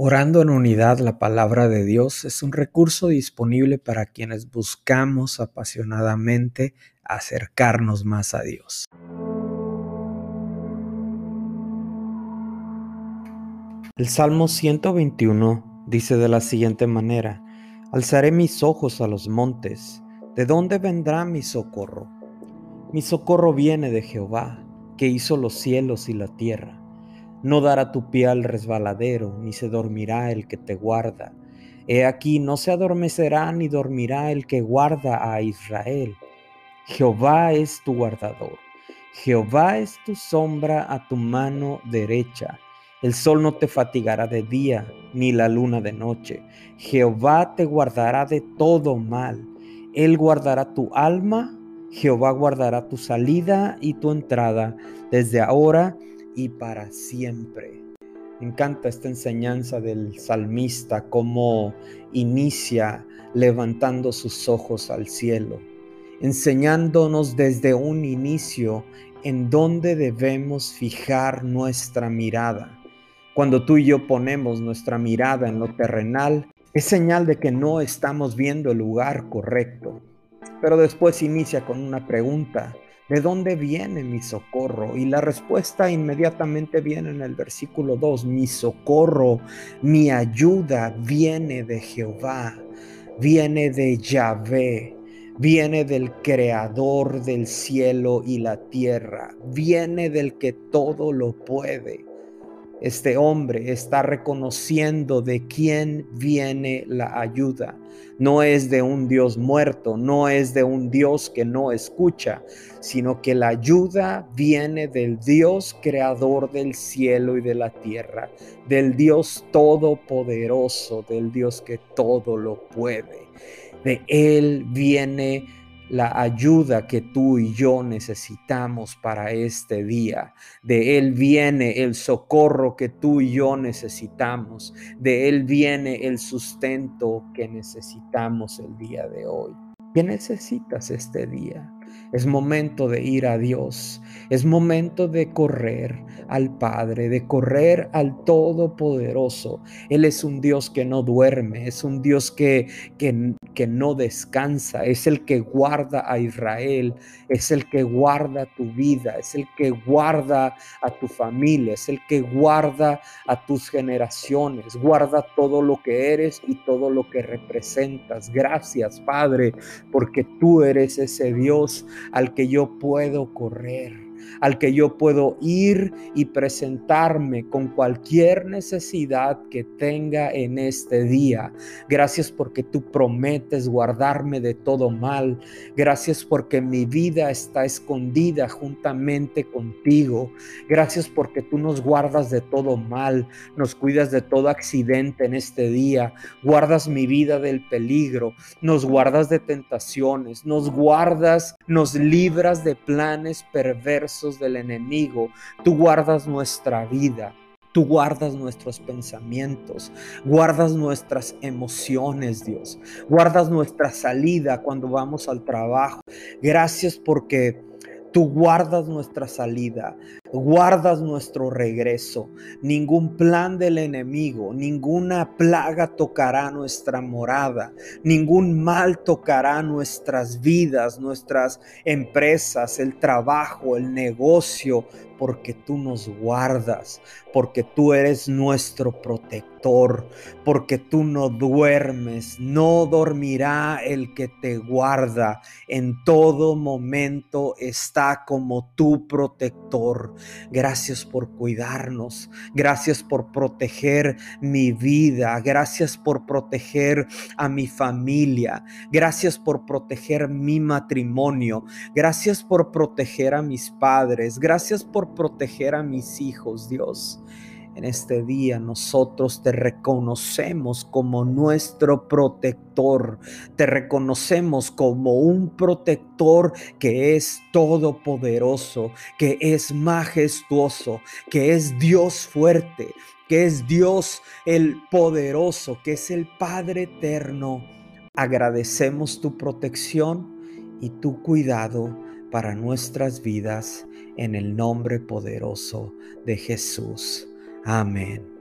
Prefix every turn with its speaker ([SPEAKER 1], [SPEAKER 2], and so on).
[SPEAKER 1] Orando en unidad la palabra de Dios es un recurso disponible para quienes buscamos apasionadamente acercarnos más a Dios. El Salmo 121 dice de la siguiente manera, Alzaré mis ojos a los montes, ¿de dónde vendrá mi socorro? Mi socorro viene de Jehová, que hizo los cielos y la tierra. No dará tu pie al resbaladero, ni se dormirá el que te guarda. He aquí, no se adormecerá ni dormirá el que guarda a Israel. Jehová es tu guardador. Jehová es tu sombra a tu mano derecha. El sol no te fatigará de día, ni la luna de noche. Jehová te guardará de todo mal. Él guardará tu alma. Jehová guardará tu salida y tu entrada desde ahora y para siempre. Me encanta esta enseñanza del salmista, cómo inicia levantando sus ojos al cielo, enseñándonos desde un inicio en dónde debemos fijar nuestra mirada. Cuando tú y yo ponemos nuestra mirada en lo terrenal, es señal de que no estamos viendo el lugar correcto. Pero después inicia con una pregunta. ¿De dónde viene mi socorro? Y la respuesta inmediatamente viene en el versículo 2. Mi socorro, mi ayuda viene de Jehová, viene de Yahvé, viene del creador del cielo y la tierra, viene del que todo lo puede. Este hombre está reconociendo de quién viene la ayuda. No es de un Dios muerto, no es de un Dios que no escucha, sino que la ayuda viene del Dios creador del cielo y de la tierra, del Dios todopoderoso, del Dios que todo lo puede. De Él viene la ayuda que tú y yo necesitamos para este día. De Él viene el socorro que tú y yo necesitamos. De Él viene el sustento que necesitamos el día de hoy. ¿Qué necesitas este día? Es momento de ir a Dios. Es momento de correr al Padre, de correr al Todopoderoso. Él es un Dios que no duerme, es un Dios que, que, que no descansa, es el que guarda a Israel, es el que guarda tu vida, es el que guarda a tu familia, es el que guarda a tus generaciones, guarda todo lo que eres y todo lo que representas. Gracias, Padre, porque tú eres ese Dios al que yo puedo correr al que yo puedo ir y presentarme con cualquier necesidad que tenga en este día. Gracias porque tú prometes guardarme de todo mal. Gracias porque mi vida está escondida juntamente contigo. Gracias porque tú nos guardas de todo mal, nos cuidas de todo accidente en este día. Guardas mi vida del peligro, nos guardas de tentaciones, nos guardas, nos libras de planes perversos del enemigo, tú guardas nuestra vida. Tú guardas nuestros pensamientos, guardas nuestras emociones, Dios. Guardas nuestra salida cuando vamos al trabajo. Gracias porque Tú guardas nuestra salida, guardas nuestro regreso. Ningún plan del enemigo, ninguna plaga tocará nuestra morada, ningún mal tocará nuestras vidas, nuestras empresas, el trabajo, el negocio, porque tú nos guardas, porque tú eres nuestro protector, porque tú no duermes, no dormirá el que te guarda, en todo momento está como tu protector. Gracias por cuidarnos, gracias por proteger mi vida, gracias por proteger a mi familia, gracias por proteger mi matrimonio, gracias por proteger a mis padres, gracias por proteger a mis hijos, Dios. En este día nosotros te reconocemos como nuestro protector, te reconocemos como un protector que es todopoderoso, que es majestuoso, que es Dios fuerte, que es Dios el poderoso, que es el Padre eterno. Agradecemos tu protección y tu cuidado para nuestras vidas en el nombre poderoso de Jesús. Amen.